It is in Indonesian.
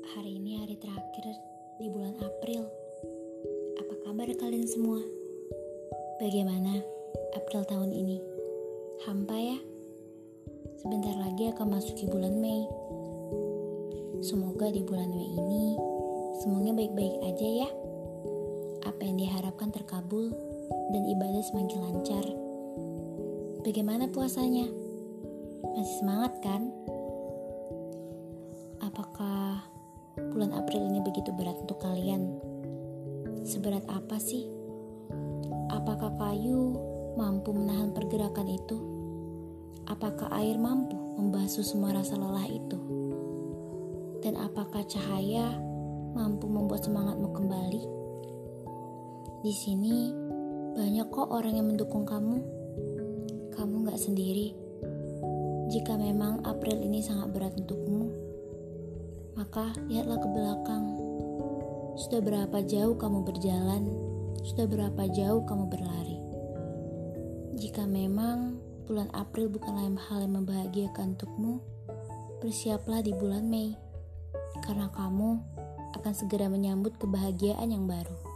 Hari ini hari terakhir di bulan April. Apa kabar kalian semua? Bagaimana April tahun ini? Hampa ya? Sebentar lagi akan masuki bulan Mei. Semoga di bulan Mei ini semuanya baik-baik aja ya. Apa yang diharapkan terkabul dan ibadah semakin lancar. Bagaimana puasanya? Masih semangat kan? Apakah bulan April ini begitu berat untuk kalian? Seberat apa sih? Apakah kayu mampu menahan pergerakan itu? Apakah air mampu membasuh semua rasa lelah itu? Dan apakah cahaya mampu membuat semangatmu kembali? Di sini banyak kok orang yang mendukung kamu. Kamu gak sendiri. Jika memang April ini sangat berat untukmu, maka lihatlah ke belakang. Sudah berapa jauh kamu berjalan sudah berapa jauh kamu berlari? Jika memang bulan April bukanlah hal yang membahagiakan untukmu, bersiaplah di bulan Mei, karena kamu akan segera menyambut kebahagiaan yang baru.